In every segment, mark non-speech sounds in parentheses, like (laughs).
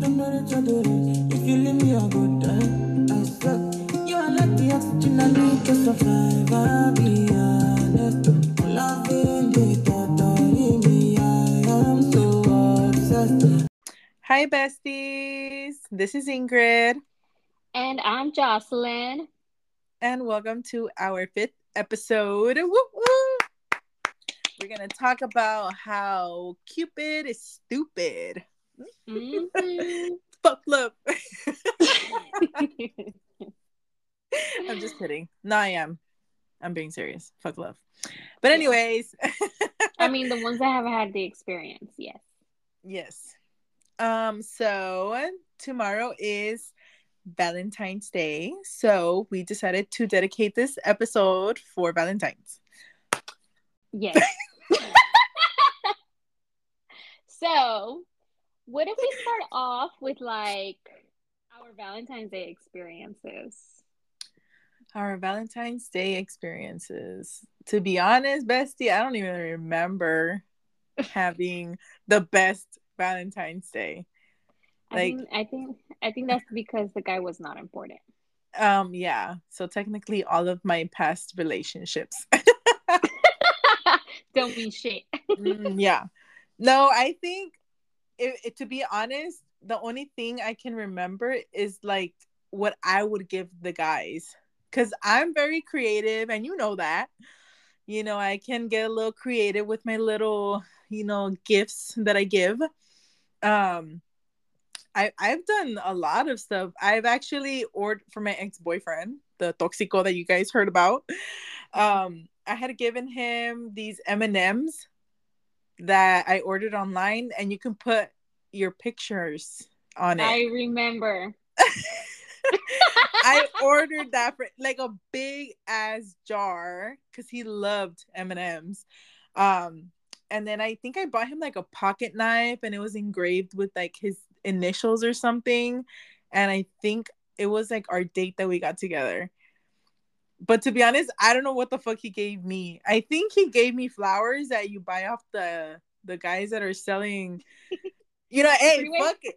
don't know the trouble. If you leave me, I go die. I swear, you are like the oxygen I need to survive. I'll be honest. Loving the thought of me, I am so obsessed. Hi, besties. This is Ingrid, And I'm Jocelyn. and welcome to our fifth episode. Woo woo! We're gonna talk about how Cupid is stupid. Mhm. (laughs) Fuck love. (laughs) (laughs) I'm just kidding. No, I am. I'm being serious. Fuck love. But anyways, I mean, the ones that have had the experience, yes. yes. Um. So tomorrow is Valentine's Day, so we decided to dedicate this episode for Valentine's. Yes. so, what if we start off with like our Valentine's Day experiences? Our Valentine's Day experiences. To be honest, bestie, I don't even remember having the best Valentine's Day. I Like- think I think I think that's because the guy was not important. Um, yeah. So technically, all of my past relationships. (laughs) (laughs) Don't mean shit. Mm, yeah. No, I think it, it, to be honest, the only thing I can remember is like what I would give the guys because I'm very creative, and you know that. You know, I can get a little creative with my little, you know, gifts that I give. Um, I I've done a lot of stuff. I've actually ordered for my ex boyfriend, the toxico that you guys heard about. Um, I had given him these M and M's that I ordered online, and you can put your pictures on it. I remember. (laughs) I ordered that for like a big ass jar because he loved M and M's. Um, and then I think I bought him like a pocket knife, and it was engraved with like his initials or something. And I think it was like our date that we got together. But to be honest, I don't know what the fuck he gave me. I think he gave me flowers that you buy off the the guys that are selling. (laughs) You know, hey, fuck it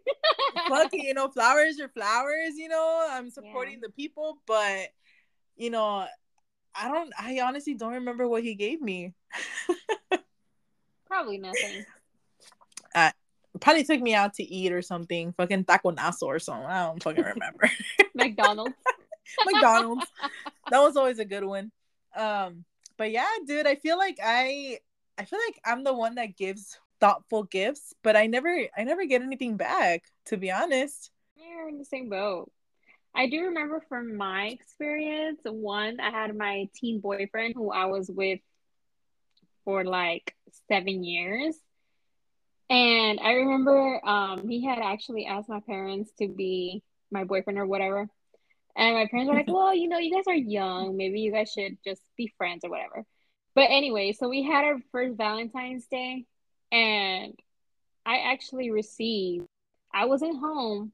fuck it, you know, flowers are flowers, you know. I'm supporting the people, but you know, I don't I honestly don't remember what he gave me. Probably nothing. (laughs) Probably took me out to eat or something, fucking Taco Nazo or something. I don't fucking remember. (laughs) McDonald's. McDonald's. That was always a good one. Um, but yeah, dude, I feel like I I feel like I'm the one that gives thoughtful gifts, but I never I never get anything back, to be honest. We're in the same boat. I do remember from my experience, one, I had my teen boyfriend who I was with for like seven years. And I remember um, he had actually asked my parents to be my boyfriend or whatever. And my parents were like, (laughs) well, you know, you guys are young. Maybe you guys should just be friends or whatever. But anyway, so we had our first Valentine's Day, and I actually received, I wasn't home.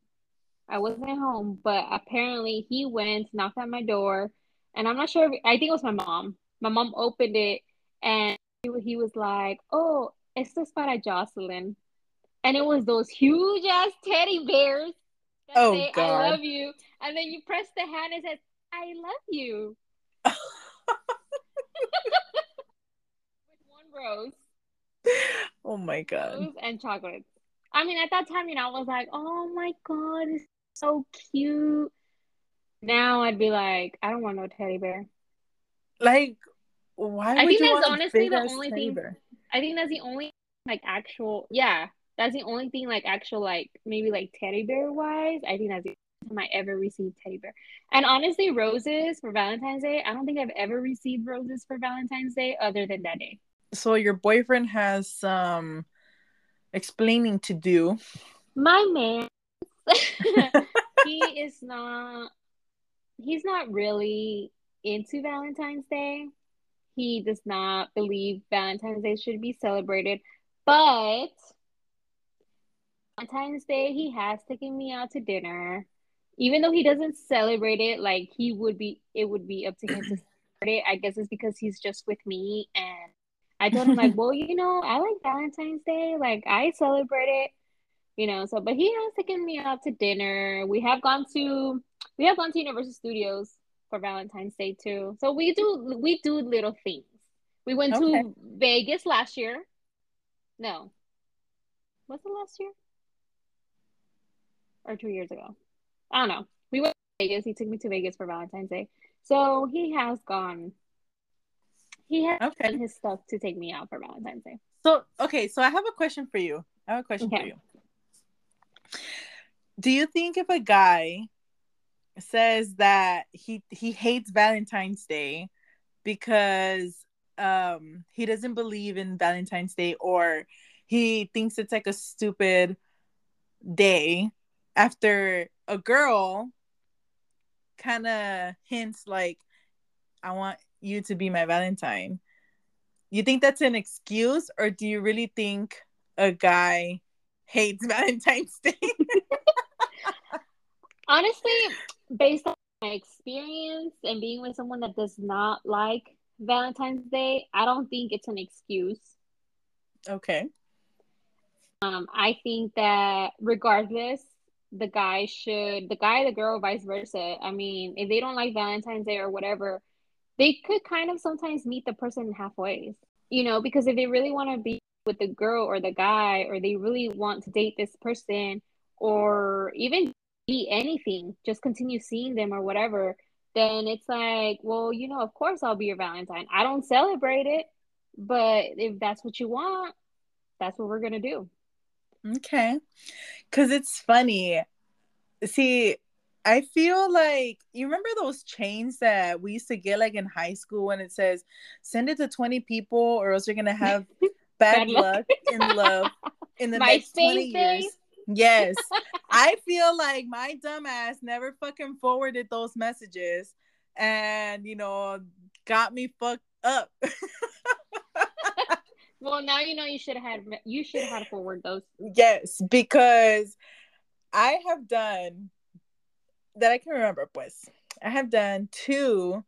I wasn't home, but apparently he went, knocked at my door, and I'm not sure. If, I think it was my mom. My mom opened it, and he, he was like, "Oh, esto es para Jocelyn," and it was those huge ass teddy bears that Oh, say God. "I love you," and then you press the hand and says "I love you" (laughs) with one rose. oh my god. Rose and chocolates. I mean, at that time, you know, I was like, "Oh my god, it's so cute." Now I'd be like, "I don't want no teddy bear." Like why I think that's honestly the only thing- bear? I think that's the only like actual, yeah, that's the only thing like actual like maybe like teddy bear wise. I think that's the only time I ever received teddy bear. And honestly, roses for Valentine's Day. I don't think I've ever received roses for Valentine's Day other than that day. So your boyfriend has some explaining to do. My man, (laughs) (laughs) he is not. He's not really into Valentine's Day. He does not believe Valentine's Day should be celebrated, but Valentine's Day he has taken me out to dinner. Even though he doesn't celebrate it, like he would be, it would be up to him to (clears throat) celebrate it. I guess it's because he's just with me, and I told him like, (laughs) well, you know, I like Valentine's Day. Like I celebrate it. you know. So, but he has taken me out to dinner. We have gone to we have gone to Universal Studios for Valentine's Day too. So we do we do little things. We went Okay. to Vegas last year. No, was it last year or two years ago? I don't know. We went to Vegas. He took me to Vegas for Valentine's Day. So he has gone. He has Okay. done his stuff to take me out for Valentine's Day. So okay, so I have a question for you. I have a question for you. Do you think if a guy says that he he hates Valentine's Day because um he doesn't believe in Valentine's Day or he thinks it's like a stupid day after a girl kind of hints like I want you to be my Valentine. You think that's an excuse or do you really think a guy hates (laughs) Valentine's Day? Honestly, based on my experience and being with someone that does not like Valentine's Day, I don't think it's an excuse. okay. Um, I think that regardless, the guy should, the guy, the girl, vice versa. I mean, if they don't like Valentine's Day or whatever, they could kind of sometimes meet the person halfway, you know, because if they really want to be with the girl or the guy, or they really want to date this person, or even be anything, just continue seeing them or whatever, then it's like, well, you know, of course I'll be your Valentine. I don't celebrate it, but if that's what you want, that's what we're gonna do. Okay. Cuz it's funny. See, I feel like you remember those chains that we used to get like in high school when it says send it to 20 people or else you're to (laughs) have bad Bad luck. in love in the (laughs) My next 20 space day. years. Yes. (laughs) I feel like my dumbass never fucking forwarded those messages and, you know, got me fucked up. Well, now you know you should have had you should have had forward those. yes, because I have done that I can remember, pues. I have done two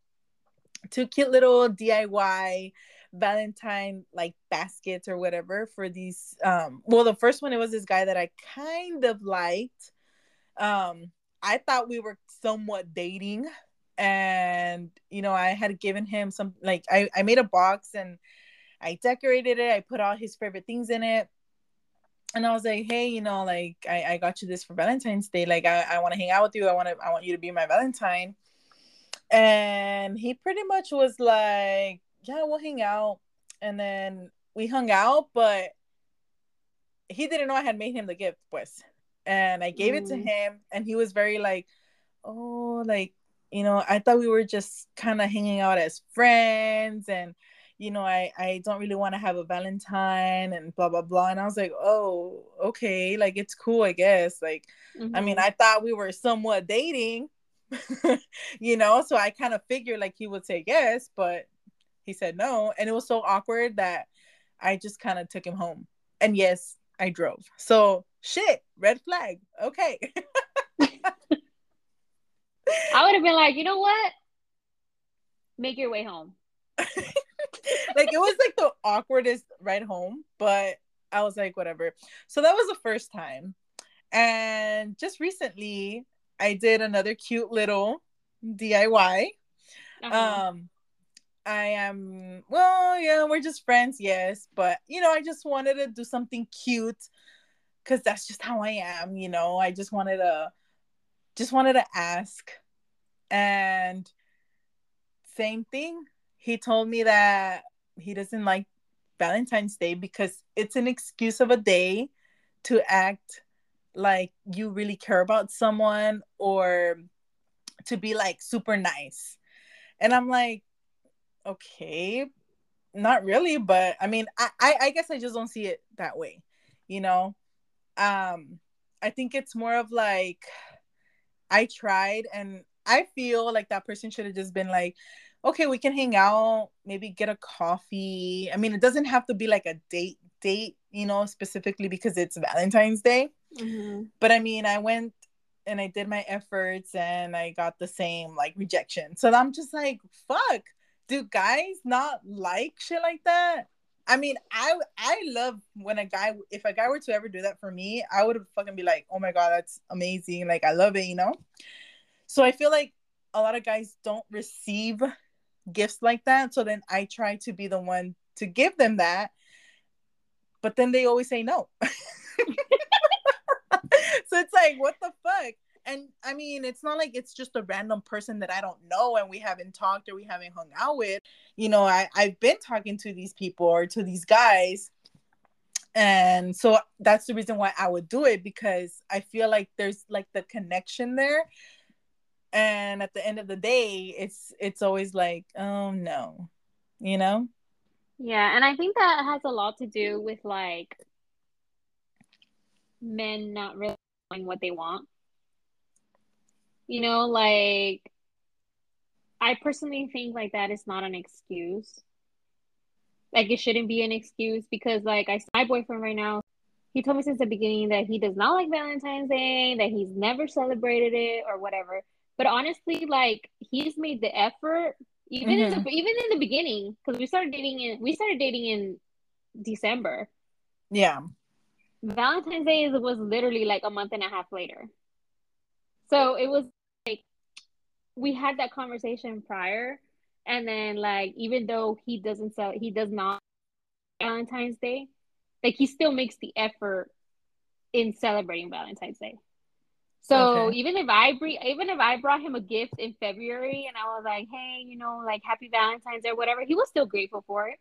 two cute little DIY Valentine like baskets or whatever for these um well the first one it was this guy that I kind of liked. Um I thought we were somewhat dating and you know I had given him some like I I made a box and I decorated it. I put all his favorite things in it. And I was like, hey, you know, like I, I got you this for Valentine's Day. Like I, I want to hang out with you. I want to I want you to be my Valentine. And he pretty much was like, Yeah, we'll hang out. And then we hung out, but he didn't know I had made him the gift, pues. And I gave it to Mm. him, and he was very like, Oh, like, you know, I thought we were just kind of hanging out as friends and you know, I, I don't really want to have a Valentine and blah blah blah. And I was like, oh, okay, like it's cool, I guess. Like, I mean, Mhm. I thought we were somewhat dating, (laughs) you know, so I kind of figured like he would say yes, but he said no. And it was so awkward that I just kind of took him home. And yes, I drove. So shit, red flag. Okay. (laughs) I would have been like, you know what? Make your way home. (laughs) (laughs) like it was like the awkwardest ride home, but I was like, whatever. So that was the first time. And just recently, I did another cute little DIY. Uh-huh. Um, I am, well, yeah, we're just friends, yes, but you know, I just wanted to do something cute because that's just how I am, you know. I just wanted to, just wanted to ask. And same thing, he told me that he doesn't like Valentine's Day because it's an excuse of a day to act like you really care about someone or to be like super nice. And I'm like, okay, not really, but I mean, I, I, I guess I just don't see it that way, you know? Um, I think it's more of like, I tried and I feel like that person should have just been like, okay, we can hang out, maybe get a coffee. I mean, it doesn't have to be like a date date, you know, specifically because it's Valentine's Day. Mhm. But I mean, I went and I did my efforts and I got the same like rejection. So I'm just like, fuck, do guys not like shit like that? I mean, I I love when a guy if a guy were to ever do that for me, I would fucking be like, oh my god, that's amazing. Like I love it, you know. So I feel like a lot of guys don't receive gifts like that. So then I try to be the one to give them that, but then they always say no. (laughs) so it's like, what the fuck? And I mean, it's not like it's just a random person that I don't know and we haven't talked or we haven't hung out with. You know, I, I've been talking to these people or to these guys. And so that's the reason why I would do it because I feel like there's like the connection there. And at the end of the day, it's it's always like, oh no, you know? Yeah, and I think that has a lot to do with like men not really knowing what they want. You know, like I personally think like that is not an excuse. Like it shouldn't be an excuse because like I my boyfriend right now, he told me since the beginning that he does not like Valentine's Day, that he's never celebrated it or whatever. But honestly, like he's made the effort even mm-hmm. in the, even in the beginning because we started dating in we started dating in December. Yeah. Valentine's Day was literally like a month and a half later. So it was like we had that conversation prior and then like even though he doesn't sell he does not valentine's day like he still makes the effort in celebrating valentine's day so okay. even if i bring even if i brought him a gift in february and i was like hey you know like happy valentine's or whatever he was still grateful for it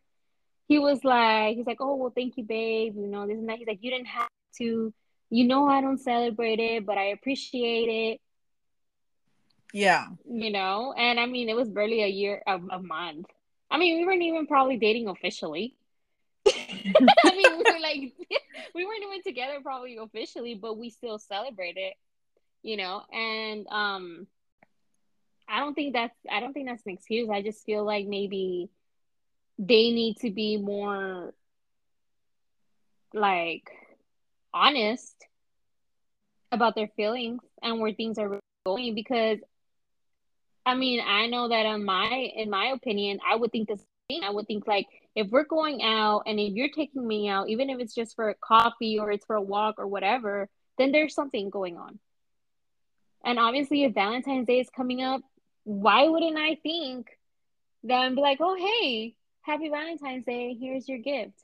he was like he's like oh well thank you babe you know this and that he's like you didn't have to you know i don't celebrate it but i appreciate it yeah. You know, and I mean, it was barely a year, a, a month. I mean, we weren't even probably dating officially. (laughs) I mean, we were like, (laughs) we weren't even together probably officially, but we still celebrated, you know, and, um, I don't think that's, I don't think that's an excuse. I just feel like maybe they need to be more like honest about their feelings and where things are going because I mean, I know that in my in my opinion, I would think the same. I would think like if we're going out and if you're taking me out, even if it's just for a coffee or it's for a walk or whatever, then there's something going on. And obviously, if Valentine's Day is coming up, why wouldn't I think that I'm be like, oh hey, happy Valentine's Day, here's your gift,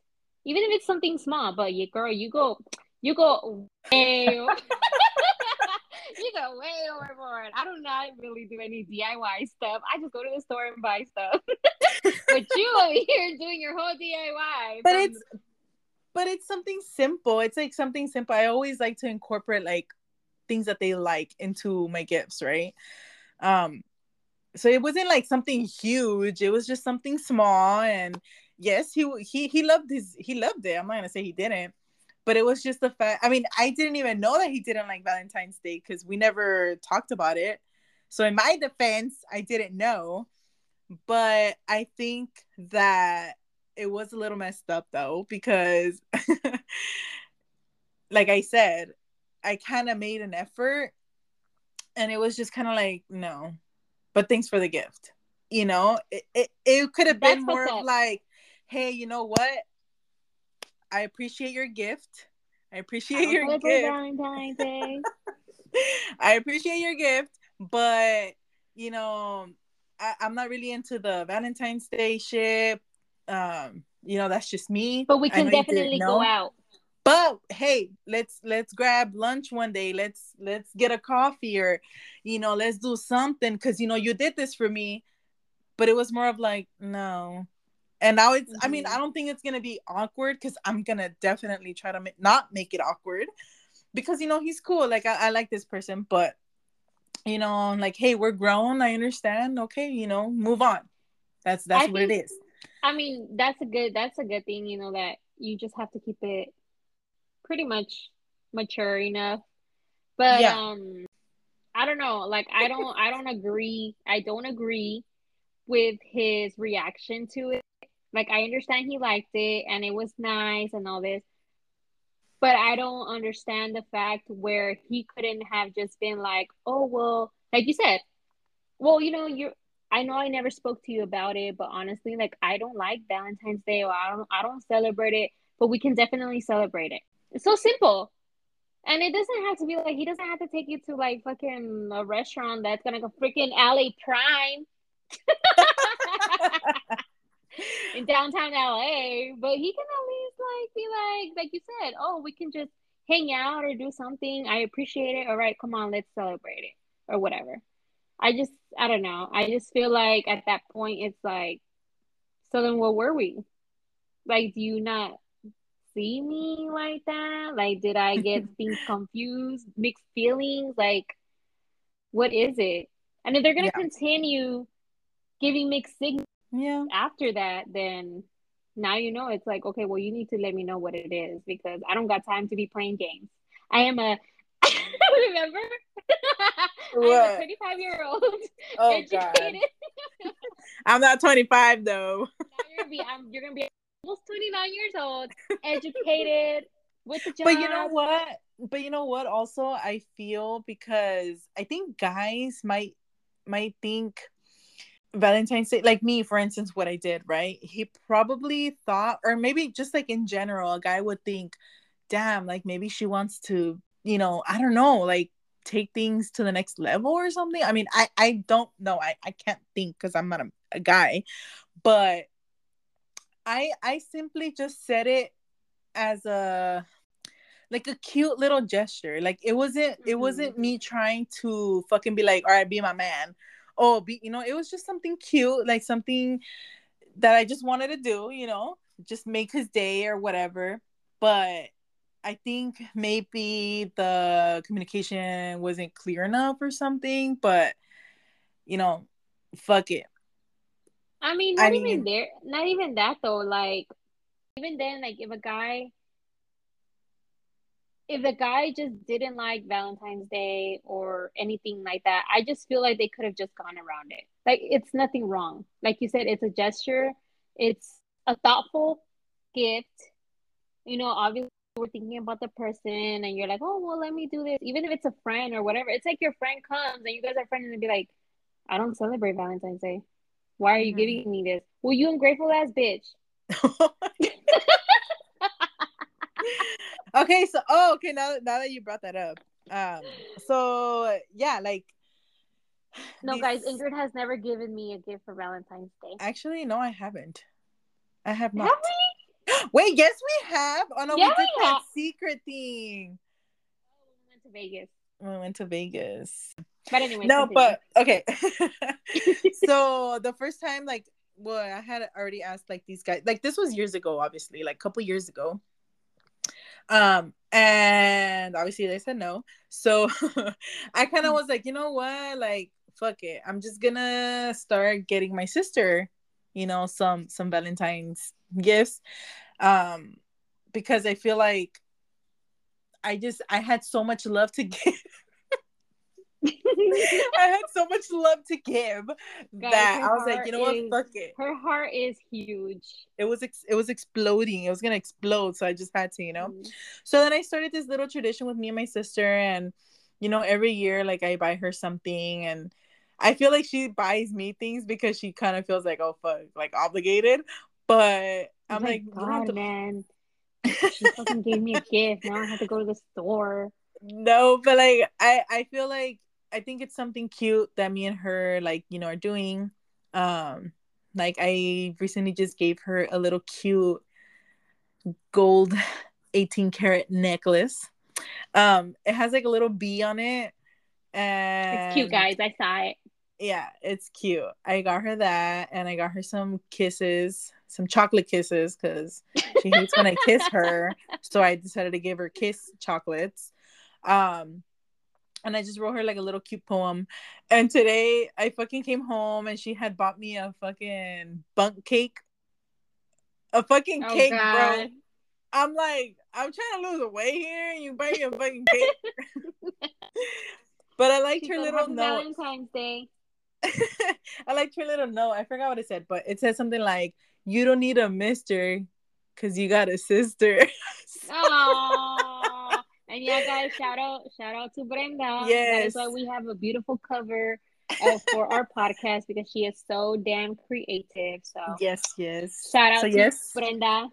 even if it's something small. But you girl, you go, you go. Hey. (laughs) you go way overboard. I do not really do any DIY stuff. I just go to the store and buy stuff. (laughs) but you over here doing your whole DIY. But from... it's but it's something simple. It's like something simple. I always like to incorporate like things that they like into my gifts, right? Um so it wasn't like something huge. It was just something small and yes, he he he loved his he loved it. I'm not to say he didn't but it was just the fact i mean i didn't even know that he didn't like valentine's day because we never talked about it so in my defense i didn't know but i think that it was a little messed up though because (laughs) like i said i kind of made an effort and it was just kind of like no but thanks for the gift you know it, it, it could have been more of like hey you know what I appreciate your gift. I appreciate your gift. Valentine's Day. (laughs) I appreciate your gift, but you know, I, am not really into the Valentine's Day shit. Um, you know, that's just me. But we can definitely go out. But hey, let's let's grab lunch one day. Let's let's get a coffee or you know, let's do something because you know you did this for me. But it was more of like, no, and now it's, mm-hmm. I mean, I mm-hmm. don't think it's going to be awkward because I'm going to definitely try to ma- not make it awkward because, you know, he's cool. Like, I, I like this person, but, you know, like, hey, we're grown. I understand. Okay. You know, move on. That's, that's I what think, it is. I mean, that's a good, that's a good thing, you know, that you just have to keep it pretty much mature enough. But, yeah. um, I don't know. Like, I don't, I don't agree. I don't agree with his reaction to it like I understand he liked it and it was nice and all this. But I don't understand the fact where he couldn't have just been like, "Oh, well, like you said, well, you know, you're I know I never spoke to you about it, but honestly, like I don't like Valentine's Day or I don't I don't celebrate it, but we can definitely celebrate it. It's so simple. And it doesn't have to be like he doesn't have to take you to like fucking a restaurant that's gonna go freaking LA Prime (laughs) in downtown LA, but he can at least like be like like you said, oh, we can just hang out or do something. I appreciate it. All right, come on, let's celebrate it or whatever. I just I don't know. I just feel like at that point it's like so then what were we? Like do you not see me like that? Like did I get (laughs) things confused, mixed feelings? Like what is it? And if they're gonna Yeah. continue giving mixed signals Yeah. after that, then now you know it's like, okay, well, you need to let me know what it is because I don't got time to be playing games. I am a (laughs) remember? (laughs) I'm a 25 year old Oh god. I'm not 25 though. Now you're gonna be I'm, you're gonna be almost 29 years old, (laughs) educated with a job. But you know what? But you know what? Also, I feel because I think guys might might think Valentine's Day, like me, for instance, what I did, right? He probably thought, or maybe just like in general, a guy would think, damn, like maybe she wants to, you know, I don't know, like take things to the next level or something. I mean, I I don't know. I I can't think because I'm not a, a guy, but I I simply just said it as a like a cute little gesture. Like it wasn't it Mhm. wasn't me trying to fucking be like, all right, be my man. Oh, be you know, it was just something cute, like something that I just wanted to do, you know, just make his day or whatever. But I think maybe the communication wasn't clear enough or something, but you know, fuck it. I mean, I not even mean- there, not even that though. Like, even then, like if a guy, if the guy just didn't like Valentine's Day or anything like that, I just feel like they could have just gone around it. Like, it's nothing wrong. Like you said, it's a gesture, it's a thoughtful gift. You know, obviously, we're thinking about the person, and you're like, oh, well, let me do this. Even if it's a friend or whatever, it's like your friend comes and you guys are friends, and be like, I don't celebrate Valentine's Day. Why are you Mhm. giving me this? Well, you ungrateful ass bitch. (laughs) okay, so oh, okay. Now, now that you brought that up, um, so yeah, like No, these- guys, Ingrid has never given me a gift for Valentine's Day. Actually, no, I haven't. I have not. Have we? (gasps) Wait, yes, we have. Oh no, Yeah, we did we that have. secret thing. Oh, we went to Vegas. we went to Vegas. But anyway, no, continue. but okay. (laughs) so the first time, like, well, I had already asked like these guys, like this was years ago, obviously, like a couple years ago. Um, and obviously they said no. So (laughs) I kind of was like, you know what, like, fuck it. I'm just gonna start getting my sister, you know, some some Valentine's gifts. Um, because I feel like I just I had so much love to (laughs) give. (laughs) I had so much love to give Guys, that I was like, you know what, fuck it. Her heart is huge. It was ex- it was exploding. It was gonna explode, so I just had to, you know. Mm. So then I started this little tradition with me and my sister, and you know, every year like I buy her something, and I feel like she buys me things because she kind of feels like, oh fuck, like obligated. But I'm Oh like, you don't have God, to- man. (laughs) She fucking gave me a gift. Now I have to go to the store. no, but like I I feel like I think it's something cute that me and her like you know are doing. Um, like I recently just gave her a little cute gold (laughs) 18 karat necklace. Um, it has like a little bee on it. And It's cute, guys. I saw it. Yeah, it's cute. I got her that and I got her some kisses, some chocolate kisses, because she hates when I kiss her. (laughs) So I decided to give her kiss chocolates. Um and I just wrote her like a little cute poem. And today I fucking came home and she had bought me a fucking Bundt cake. A fucking Oh, cake, bro. I'm like, I'm trying to lose weight here, and you buy me a fucking cake. (laughs) (laughs) but I liked She her little "Happy note. Valentine's Day. (laughs) I liked her little note. I forgot what it said, but it said something like, "You don't need a mister, cause you got a sister." Aww. And yeah, guys, shout out, shout out to Brenda. That Yes. is why we have a beautiful cover uh, for our podcast because she is so damn creative. So Yes, yes. shout out So to yes. Brenda.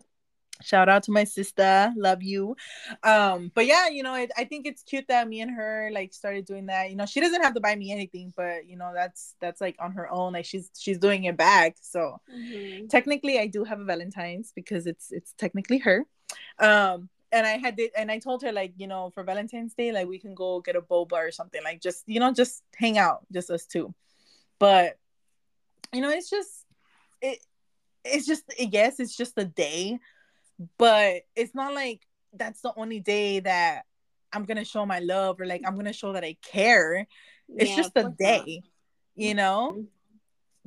Shout out to my sister. Love you. Um, but yeah, you know, it, I think it's cute that me and her like started doing that. You know, she doesn't have to buy me anything, but you know, that's that's like on her own. Like she's she's doing it back. So Mhm. technically I do have a Valentine's because it's it's technically her. Um and I had it and I told her like, you know, for Valentine's Day, like we can go get a boba or something, like just you know, just hang out, just us two. But you know, it's just it it's just yes, it's just a day, but it's not like that's the only day that I'm gonna show my love or like I'm gonna show that I care. It's Yeah, just a course not. day, you know? Mhm.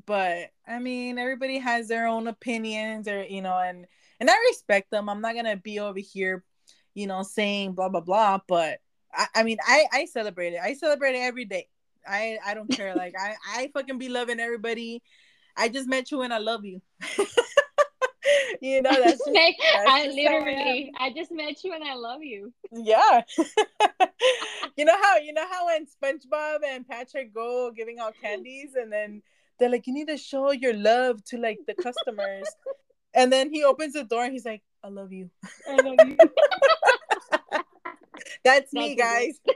but I mean, everybody has their own opinions, or you know, and and I respect them. I'm not gonna be over here, you know, saying blah blah blah. But I, I mean, I I celebrate it. I celebrate it every day. I I don't care. Like I (laughs) I fucking be loving everybody. I just met you and I love you. (laughs) you know that's (laughs) just, Like, that's I how I literally, I just met you and I love you. yeah. you know how you know how when SpongeBob and Patrick go giving out candies and then they're like, you need to show your love to like the customers. and then he opens the door and he's like, I love you. I love you. (laughs) That's me, guys. (laughs)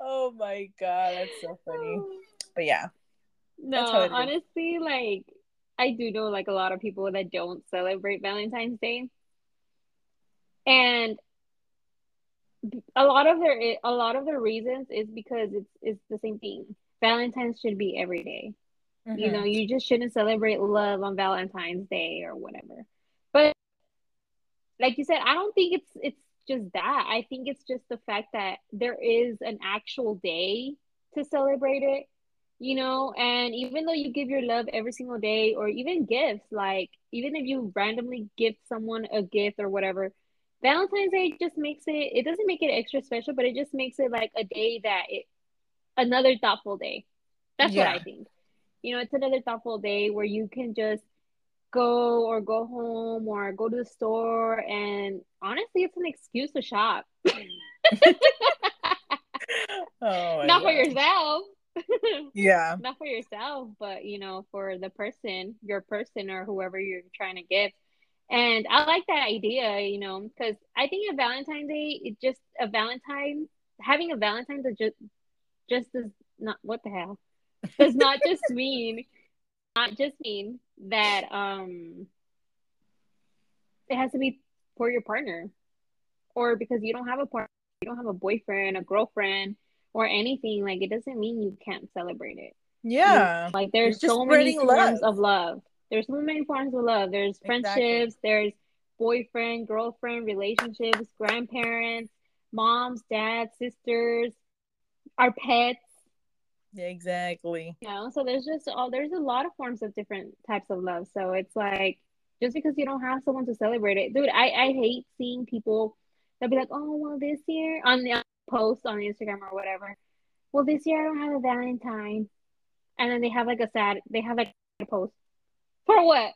oh my god, that's so funny. (sighs) But yeah. No, honestly, like I do know like a lot of people that don't celebrate Valentine's Day. And a lot of their a lot of the reasons is because it's it's the same thing. Valentine's should be every day. You Mhm. know, you just shouldn't celebrate love on Valentine's Day or whatever. Like you said, I don't think it's it's just that. I think it's just the fact that there is an actual day to celebrate it, you know, and even though you give your love every single day or even gifts, like even if you randomly give someone a gift or whatever, Valentine's Day just makes it it doesn't make it extra special, but it just makes it like a day that it another thoughtful day. That's what I think. You know, it's another thoughtful day where you can just go or go home or go to the store and honestly it's an excuse to shop. (laughs) Oh Not for yourself. (laughs) Yeah. Not for yourself, but you know, for the person, your person or whoever you're trying to give. And I like that idea, you know, because I think a Valentine's Day, it just a Valentine having a Valentine's just just does not what the hell does not just (laughs) mean not just mean that um it has to be for your partner or because you don't have a partner you don't have a boyfriend a girlfriend or anything like it doesn't mean you can't celebrate it Yeah. like there's so many spreading forms love. of love there's so many forms of love there's Exactly. friendships there's boyfriend girlfriend relationships grandparents moms dads sisters our pets exactly. you know so there's just all there's a lot of forms of different types of love. So it's like just because you don't have someone to celebrate it. Dude i i hate seeing people that be like oh well this year on the post on instagram or whatever. Well this year i don't have a valentine. And then they have like a sad they have like a post. For what?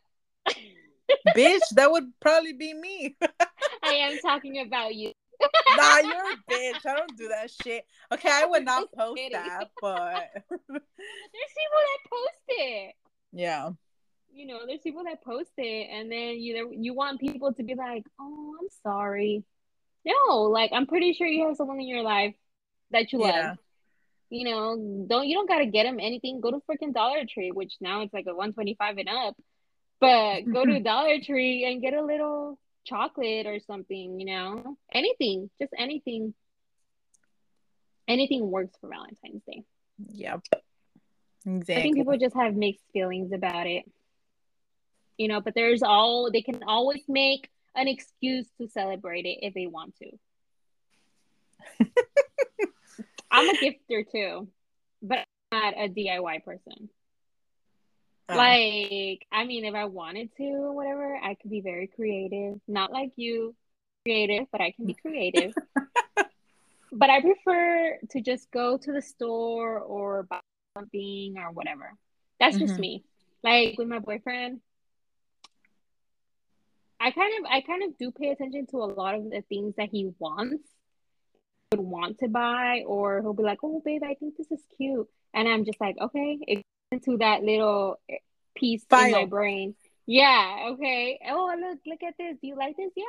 Bitch, that would probably be me. (laughs) i am talking about you nah, you're a bitch. I don't do that shit. Okay, I would not (laughs) post kidding. that, (laughs) but there's people that post it yeah. you know, there's people that post it, and then you you want people to be like, "Oh, I'm sorry." No, like I'm pretty sure you have someone in your life that you Yeah. love. You know, don't you don't gotta get them anything. Go to freaking Dollar Tree, which now it's like a 125 and up. But go to (laughs) Dollar Tree and get a little chocolate or something. You know, anything, just anything. Anything works for Valentine's Day. Yep. Exactly. I think people just have mixed feelings about it. You know, but there's all they can always make an excuse to celebrate it if they want to. (laughs) I'm a gifter too, but I'm not a DIY person. Oh. Like, I mean, if I wanted to whatever, I could be very creative. Not like you, creative, but I can be creative. (laughs) but I prefer to just go to the store or buy something or whatever. That's just Mhm. me. Like with my boyfriend, I kind of I kind of do pay attention to a lot of the things that he wants. would want to buy, or he'll be like, "Oh, babe, I think this is cute," and I'm just like, "Okay," it into that little eh, piece in my brain. Yeah, okay. Oh, look, look at this. Do you like this? Yeah.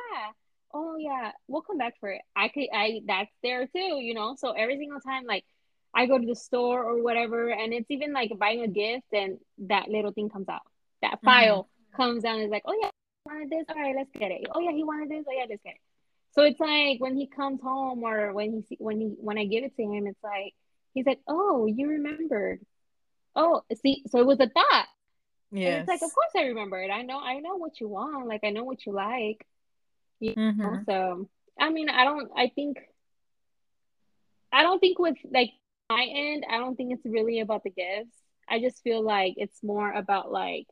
Oh, yeah. We'll come back for it. I could, I that's there too, you know. So every single time, like, I go to the store or whatever, and it's even like buying a gift, and that little thing comes out. That mm-hmm. file comes down and is like, oh yeah, he wanted this. All right, let's get it. Oh yeah, he wanted this. Oh yeah, let's get it. So it's like when he comes home or when he see, when he when I give it to him, it's like he's like, oh, you remembered. Oh, see, so it was a thought. Yes. it's like, of course I remember it. I know, I know what you want. Like I know what you like. You know? Mhm. So I mean, I don't. I think. I don't think with like my end, I don't think it's really about the gifts. I just feel like it's more about like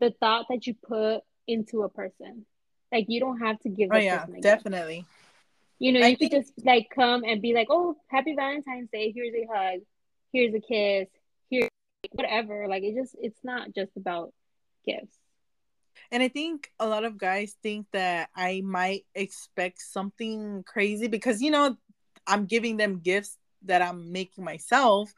the thought that you put into a person. Like you don't have to give Oh yeah, a gift. definitely. You know, I you could just like come and be like, "Oh, happy Valentine's Day. Here's a hug. Here's a kiss. Whatever." Like it just it's not just about gifts. And I think a lot of guys think that I might expect something crazy because you know I'm giving them gifts that I'm making myself,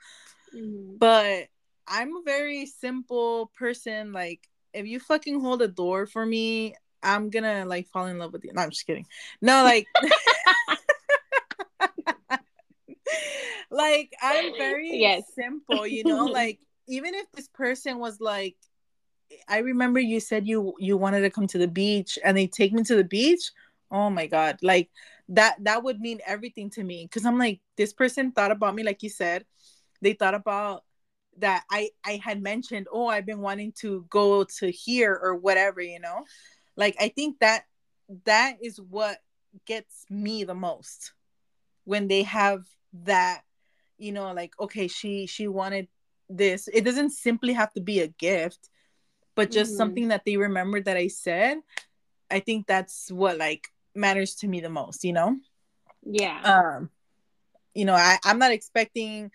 Mhm. but I'm a very simple person. Like if you fucking hold a door for me, I'm gonna like fall in love with you. No, I'm just kidding. No, like (laughs) like I'm (laughs) very Yes. simple, you know, (laughs) like even if this person was like I remember you said you you wanted to come to the beach and they take me to the beach. Oh my god. Like that that would mean everything to me cuz I'm like this person thought about me like you said. They thought about that I I had mentioned, "Oh, I've been wanting to go to here or whatever, you know?" Like I think that that is what gets me the most when they have that you know like okay she she wanted this it doesn't simply have to be a gift but just Mhm. something that they remember that i said i think that's what like matters to me the most you know Yeah. um you know i i'm not expecting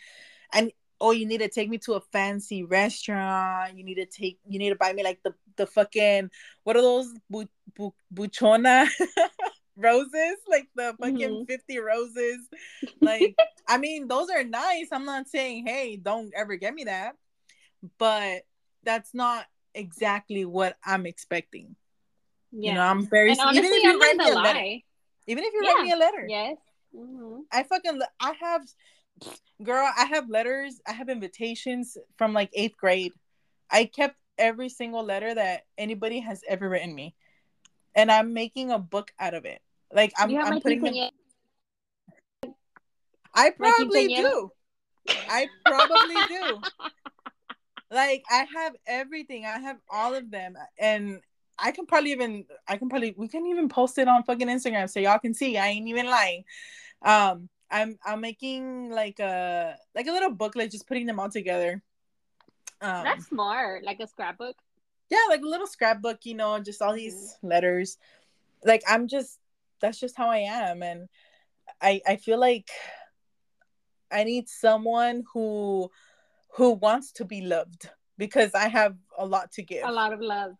and oh you need to take me to a fancy restaurant you need to take you need to buy me like the the fucking what are those bu, bu, buchona (laughs) roses like the fucking Mhm. 50 roses (laughs) like i mean those are nice i'm not saying hey don't ever get me that but that's not exactly what i'm expecting yeah. you know i'm very and even honestly, if you I'm write me a gonna letter lie. even if you write Yeah. me a letter Yes. hmm I fucking I have girl, I have letters, I have invitations from like 8th grade. I kept every single letter that anybody has ever written me. And I'm making a book out of it. Like I'm I'm putting them. I probably do. I probably do. Like I have everything. I have all of them and I can probably even I can probably we can even post it on fucking Instagram so y'all can see. I ain't even lying. Um I'm I'm making like a like a little booklet just putting them all together. Um That's smart. Like a scrapbook. yeah, like a little scrapbook, you know, just all these letters. Like I'm just that's just how I am and I I feel like I need someone who who wants to be loved because I have a lot to give. A lot of love.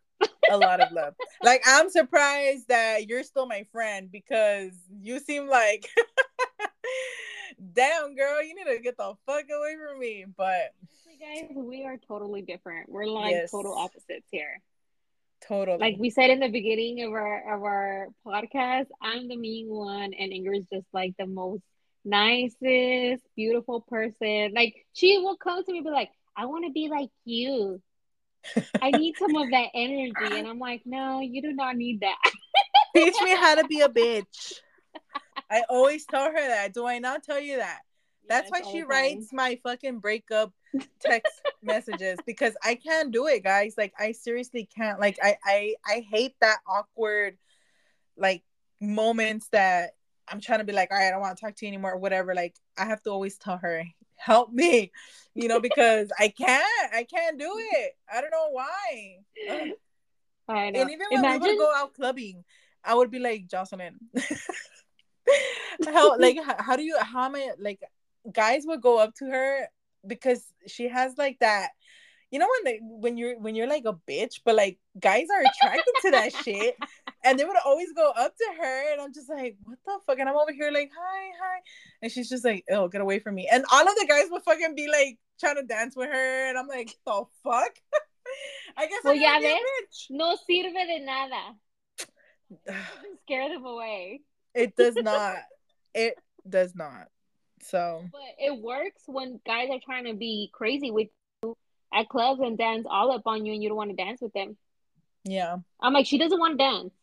a lot of love. (laughs) Like I'm surprised that you're still my friend because you seem like (laughs) damn girl, you need to get the fuck away from me. But guys, we are totally different. We're like Yes. total opposites here. Totally. Like we said in the beginning of our of our podcast, I'm the mean one, and Ingrid's just like the most nicest, beautiful person. Like she will come to me and be like, "I want to be like you. I (laughs) need some of that energy," and I'm like, "No, you do not need that." Teach me how to be a (laughs) bitch. I always tell her that. Do I not tell you that? That's why she writes my fucking breakup (laughs) text messages because I can't do it, guys. Like I seriously can't. Like I I I hate that awkward like moments that I'm trying to be like, all right, I don't want to talk to you anymore or whatever. Like I have to always tell her, help me, (laughs) you know, because I can't. I can't do (laughs) it. I don't know why. I know. And even when we Imagine would go out clubbing, I would be like, Jocelyn, how like how, how do you how am I like guys would go up to her because she has like that you know when they when you're when you're like a bitch but like guys are attracted to that shit and they would always go up to her, and I'm just like, what the fuck? And I'm over here like, hi, hi, and she's just like, oh, get away from me. And all of the guys would fucking be like trying to dance with her, and I'm like, the fuck. (laughs) I guess. Well, gonna get. No sirve de nada. (sighs) Scare them away. It does not. it does not. So But it works when guys are trying to be crazy with you at clubs and dance all up on you and you don't want to dance with them. yeah. I'm like, she doesn't want to dance.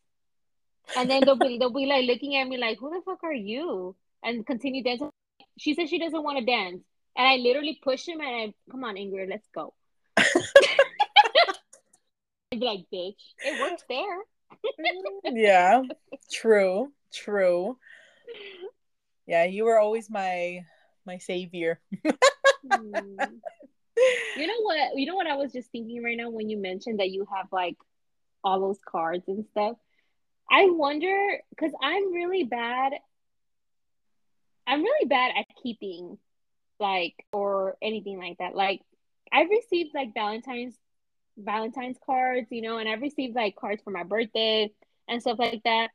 And then they'll be they'll be like looking at me like, who the fuck are you? And continue dancing. She says she doesn't want to dance. And I literally push him and I come on, Ingrid, let's go. I'd (laughs) be like, bitch, it works there. (laughs) yeah. True. True. Yeah, you were always my my savior. Hmm. (laughs) You know what? You know what I was just thinking right now when you mentioned that you have like all those cards and stuff. I wonder because I'm really bad. I'm really bad at keeping like or anything like that. Like I've received like Valentine's Valentine's cards, you know, and I've received like cards for my birthday and stuff like that.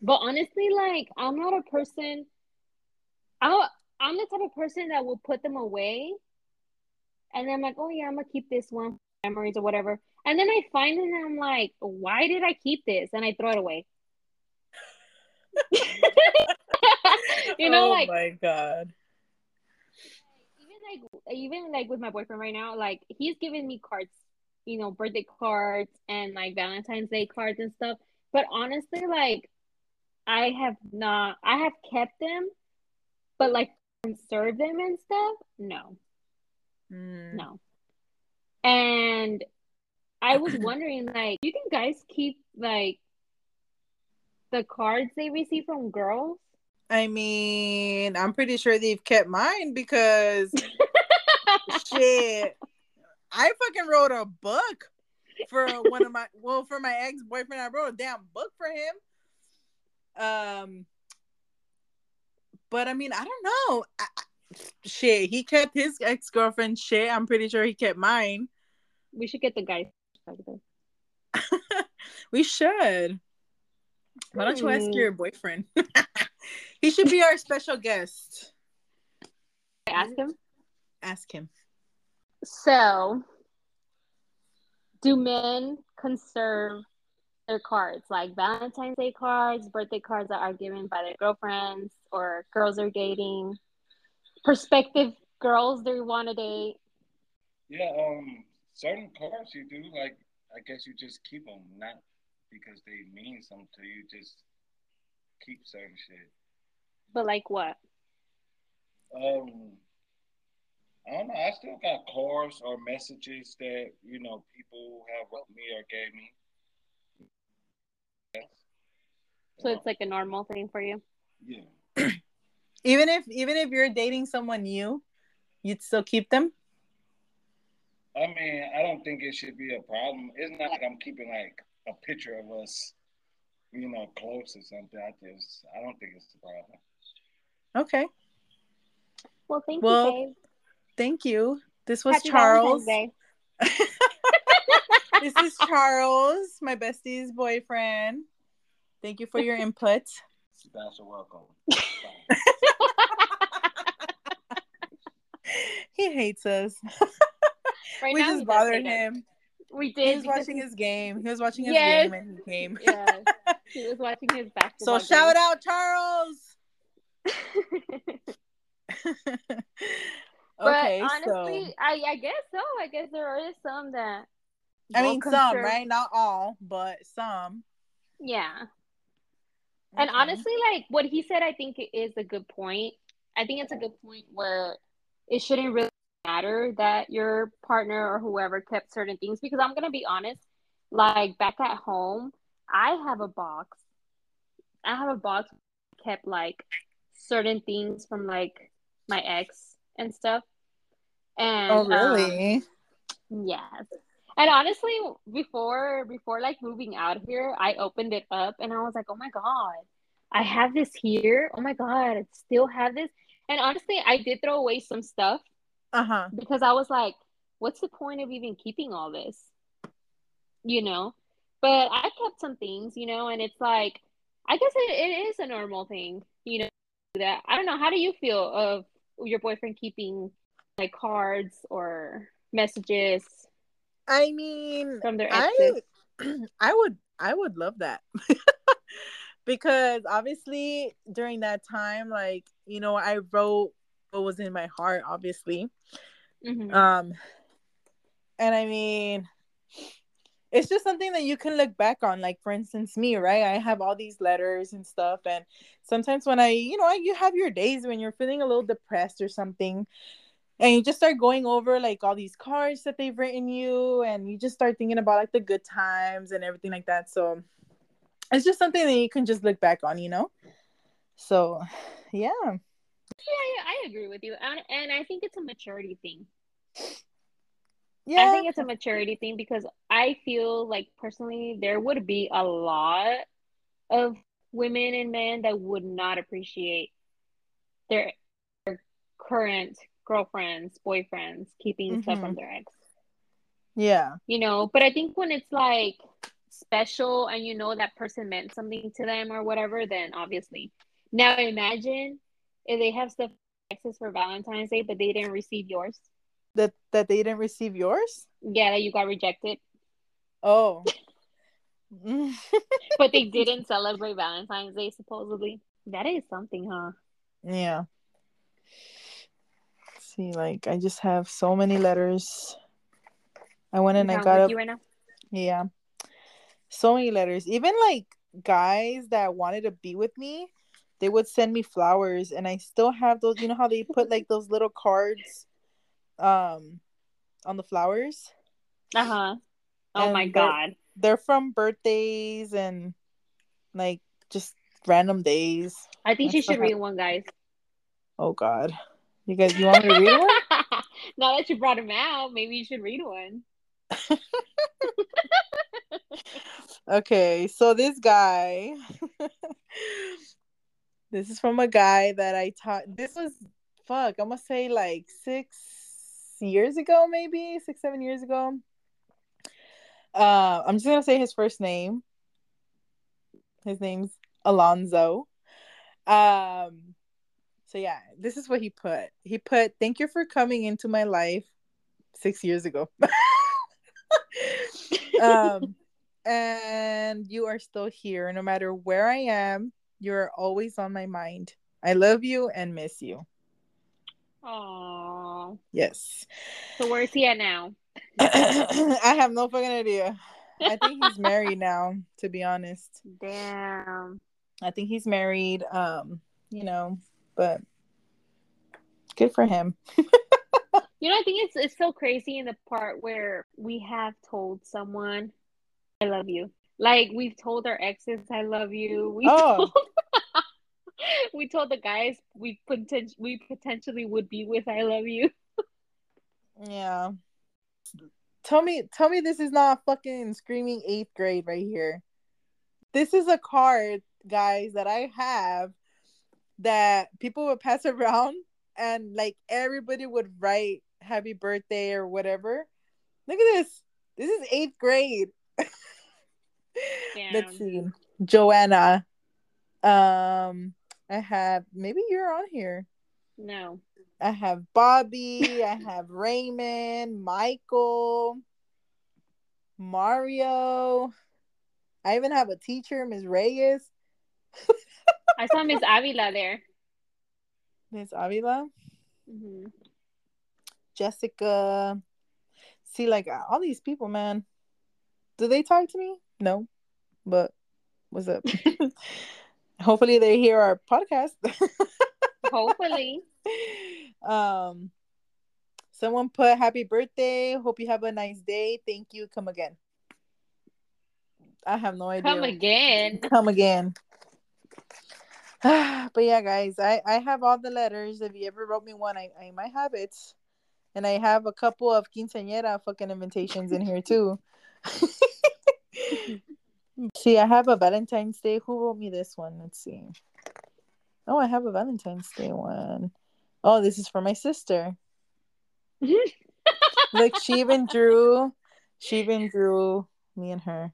But honestly, like I'm not a person. I'm I'm the type of person that will put them away, and then I'm like, oh yeah, I'm gonna keep this one for memories or whatever. And then I find it and I'm like, why did I keep this? And I throw it away. (laughs) you know, oh like my god. even like even like with my boyfriend right now, like he's giving me cards, you know, birthday cards and like Valentine's Day cards and stuff. But honestly, like I have not I have kept them, but like serve them and stuff, no. Mm. No. And I was (laughs) wondering, like, do you think guys keep like the cards they receive from girls? I mean, I'm pretty sure they've kept mine because shit. I fucking wrote a book for one of my well for my ex boyfriend. I wrote a damn book for him. Um, but I mean, I don't know. I, shit, he kept his ex girlfriend shit. I'm pretty sure he kept mine. We should get the guys. (laughs) We should. Why don't you ask Hmm. your boyfriend? (laughs) he should be our special guest. Ask him. Ask him. So, do men conserve their cards, like Valentine's Day cards, birthday cards that are given by their girlfriends or girls they're dating, prospective girls they want to date? Yeah, um, certain cards you do like. I guess you just keep them, not because they mean something to you. Just keep certain shit. But like what? Um, I don't know. I still got cards or messages that you know people have wrote me or gave me. Yes. So it's like a normal thing for you. yeah. (clears throat) Even if even if you're dating someone new, you'd still keep them. I mean, I don't think it should be a problem. It's not like I'm keeping like a picture of us, you know, close or something. I just, I don't think it's a problem. Okay. Well, thank Well, you, babe. Thank you. This was Happy Charles. Valentine's Day. (laughs) (laughs) this is Charles, my bestie's boyfriend. Thank you for your input. You guys are welcome. (laughs) he hates us. (laughs) Right we now, just bothered hate us. him. We He was watching he- his game. He was watching his Yes. game and he came. Yeah, (laughs) he was watching his back. So basketball. shout out Charles. but okay, honestly, so I I guess so. I guess there is some that. I mean some, conserve- right? Not all, but some. Yeah, and honestly, like what he said, I think it is a good point. I think it's a good point where it shouldn't really matter that your partner or whoever kept certain things because I'm gonna be honest, like back at home, I have a box. I have a box kept like certain things from like my ex and stuff. And Oh um, really? Yes. And honestly, before before like moving out here, I opened it up and I was like, "Oh my god, I have this here. Oh my god, I still have this." And honestly, I did throw away some stuff Uh huh. because I was like, "What's the point of even keeping all this?" You know. But I kept some things, you know, and it's like I guess it, it is a normal thing, you know, that I don't know. How do you feel of your boyfriend keeping like cards or messages I mean, from their I exes? (clears throat) I would I would love that. (laughs) because obviously during that time like, you know, I wrote what was in my heart obviously. Mhm. Um and I mean it's just something that you can look back on like for instance me right i have all these letters and stuff and sometimes when i you know you have your days when you're feeling a little depressed or something and you just start going over like all these cards that they've written you and you just start thinking about like the good times and everything like that. So it's just something that you can just look back on you know? So (sighs) yeah. Yeah, yeah, I agree with you, and and I think it's a maturity thing. yeah. I think it's a maturity thing because I feel like personally there would be a lot of women and men that would not appreciate their, their current girlfriends, boyfriends keeping stuff from their ex. yeah You know, but I think when it's like special and you know that person meant something to them or whatever, then obviously. Now imagine if they have stuff exes for Valentine's Day, but they didn't receive yours. that that they didn't receive yours Yeah, that you got rejected. oh (laughs) (laughs) but they didn't celebrate Valentine's Day supposedly. That is something, huh? Yeah. See, like I just have so many letters. I went and I got up. right? Yeah. So many letters. Even like guys that wanted to be with me, they would send me flowers and I still have those, you know how they put like those little cards um on the flowers? Uh huh. Oh my And they're- god. They're from birthdays and like just random days. I think you should have- read one, guys. Oh god. You guys you want me to read one? (laughs) now that you brought him out, maybe you should read one. (laughs) Okay, so this guy, (laughs) this is from a guy that I taught. This was fuck. I'm gonna say like six years ago, maybe six, seven years ago. Uh, I'm just gonna say his first name. His name's Alonzo. Um, so yeah, this is what he put. He put, "Thank you for coming into my life six years ago." (laughs) um and you are still here no matter where i am you're always on my mind i love you and miss you Aww. yes So where's he at now? (clears throat) i have no fucking idea i think he's married (laughs) now to be honest Damn. i think he's married um you know but good for him (laughs) You know, I think it's it's so crazy in the part where we have told someone, "I love you." Like we've told our exes, "I love you." We Oh. told (laughs) we told the guys we potent we potentially would be with, "I love you." yeah tell me tell me this is not fucking screaming eighth grade right here this is a card guys that i have that people would pass (laughs) around and like everybody would write happy birthday or whatever. Look at this. This is eighth grade. (laughs) Let's see. Joanna. Um i have maybe you're on here. No. I have Bobby, I (laughs) have Raymond, Michael, Mario. I even have a teacher, Ms. Reyes, I saw Miss Avila there. Miss Avila, hmm Jessica. See, like all these people, man. Do they talk to me? No. But what's up? (laughs) Hopefully they hear our podcast. (laughs) Hopefully. um someone put happy birthday. Hope you have a nice day. Thank you. Come again. I have no idea. Come again. come again. (sighs) but yeah, guys, I I have all the letters. If you ever wrote me one, I I might have it, and I have a couple of quinceañera fucking invitations in here too. (laughs) (laughs) see, I have a Valentine's Day. Who wrote me this one? Let's see. Oh, I have a Valentine's Day one. Oh, this is for my sister. (laughs) like she even drew. She even drew me and her.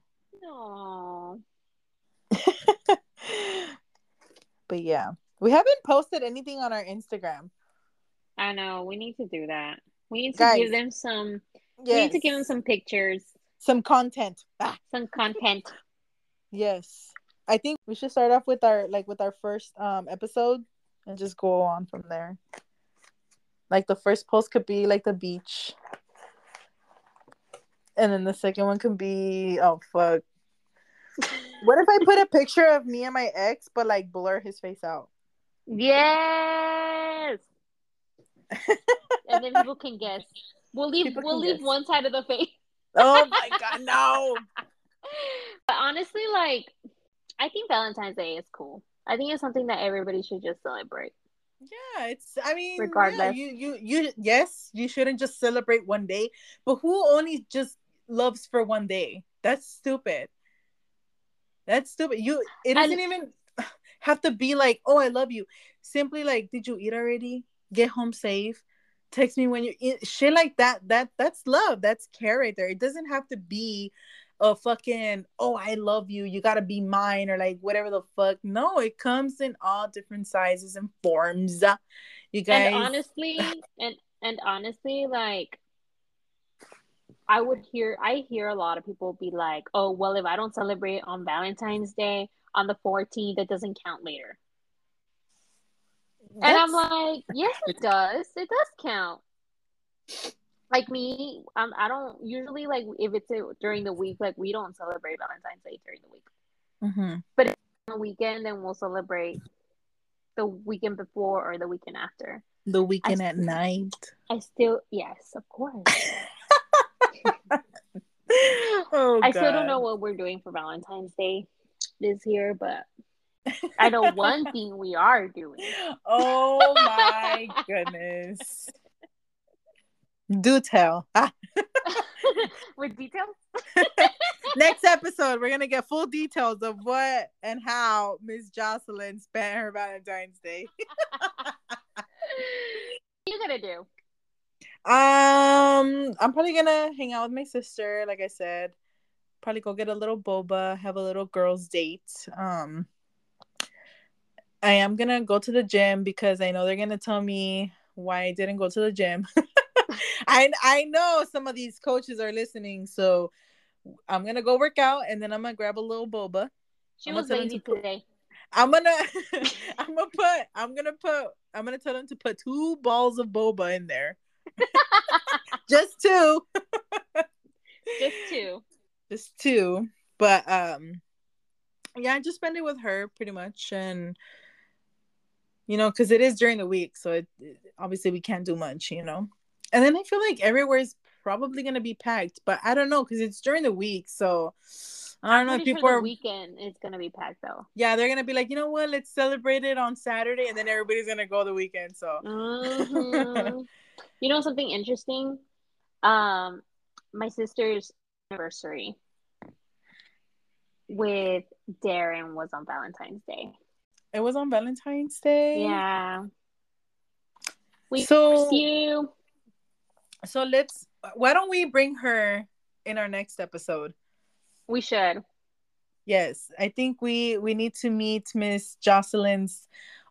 But yeah, we haven't posted anything on our Instagram. I know we need to do that. We need to Guys. give them some. We need to give them some pictures, some content. Ah, some content. yes, I think we should start off with our like with our first um episode and just go on from there. Like the first post could be like the beach, and then the second one could be oh fuck. (laughs) What if I put a picture of me and my ex, but like blur his face out? Yes. (laughs) and then people can guess. We'll leave. People we'll leave guess. one side of the face. Oh (laughs) my god, no! But honestly, like, I think Valentine's Day is cool. I think it's something that everybody should just celebrate. Yeah, it's. I mean, yeah, Regardless. you you you. Yes, you shouldn't just celebrate one day. But who only just loves for one day? That's stupid. That's stupid. You. It doesn't even have to be like, oh, I love you. Simply like, did you eat already? Get home safe. Text me when you eat. Shit like that. That that's love. That's care right there. It doesn't have to be a fucking oh I love you. You gotta be mine or like whatever the fuck. No, it comes in all different sizes and forms. You guys. And honestly, and and honestly, like, I would hear. I hear a lot of people be like, "Oh, well, if I don't celebrate on Valentine's Day on the 14th, it doesn't count later." And I'm like, yes, it does. It does count. Like me, um, I don't usually like if it's a, during the week. Like we don't celebrate Valentine's Day during the week. Mhm. On the weekend, then we'll celebrate the weekend before or the weekend after. the weekend at night. I still, yes, of course. (laughs) (laughs) oh, I still don't know what we're doing for Valentine's Day this year, but I know one (laughs) thing we are doing. Oh (laughs) my goodness. Do tell. With details. next episode, we're gonna get full details of what and how Miss Jocelyn spent her Valentine's Day. what are you gonna do? Um, I'm probably gonna hang out with my sister, like I said. Probably go get a little boba, have a little girls' date. Um, I am gonna go to the gym because I know they're gonna tell me why I didn't go to the gym. (laughs) I I know some of these coaches are listening, so I'm gonna go work out and then I'm gonna grab a little boba. She I'm was gonna tell them lazy to today. I'm gonna (laughs) (laughs) I'm gonna put I'm gonna put I'm gonna tell them to put two balls of boba in there. (laughs) Just two. Just two. just two but um yeah i just spend it with her pretty much and you know because it is during the week so it, it- obviously we can't do much you know and then i feel like everywhere is probably going to be packed but i don't know because it's during the week so i don't know if people sure are weekend is gonna be packed though. yeah they're going to be like you know what let's celebrate it on saturday and then everybody's going to go the weekend so Mhm. (laughs) you know something interesting? Um, my sister's anniversary with Darren was on Valentine's Day. it was on valentine's day Yeah. We So- you. so let's why don't we bring her in our next episode We should. Yes, I think we we need to meet Miss Jocelyn's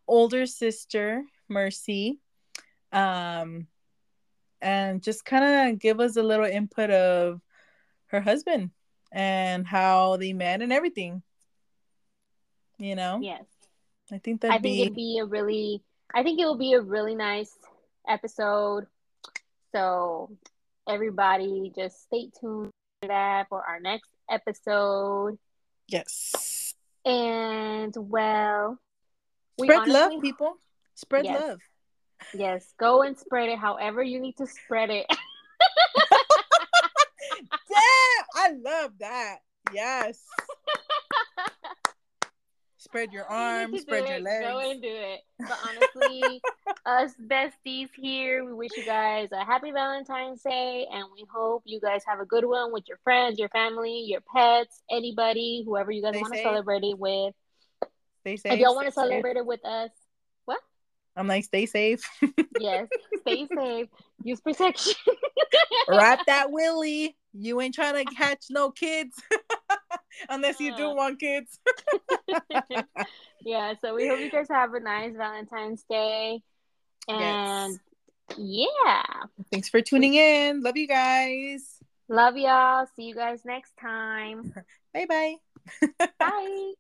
older sister, Mercy, um, and just kind of give us a little input of her husband and how they met and everything. You know, Yes. I think that I think be it'd be a really I think it will be a really nice episode. So everybody just stay tuned for that for our next episode. yes. And well we Spread honestly- love, people. Spread Yes. love. Yes, go and spread it however you need to spread it. (laughs) Damn, I love that. Yes. Spread your arms, do spread your it, legs. Go and do it. (laughs) But honestly, us besties here, we wish you guys a happy Valentine's Day and we hope you guys have a good one with your friends, your family, your pets, anybody, whoever you guys want to celebrate it with. Stay safe. if y'all want to safe. celebrate it with us? I'm like, stay safe. (laughs) Yes, stay safe. Use protection. (laughs) Wrap that willy. You ain't trying to catch no kids. (laughs) Unless you do Uh. want kids. yeah, so we hope you guys have a nice Valentine's Day. And yeah, Thanks for tuning in. Love you guys. love y'all. See you guys next time. Bye bye bye.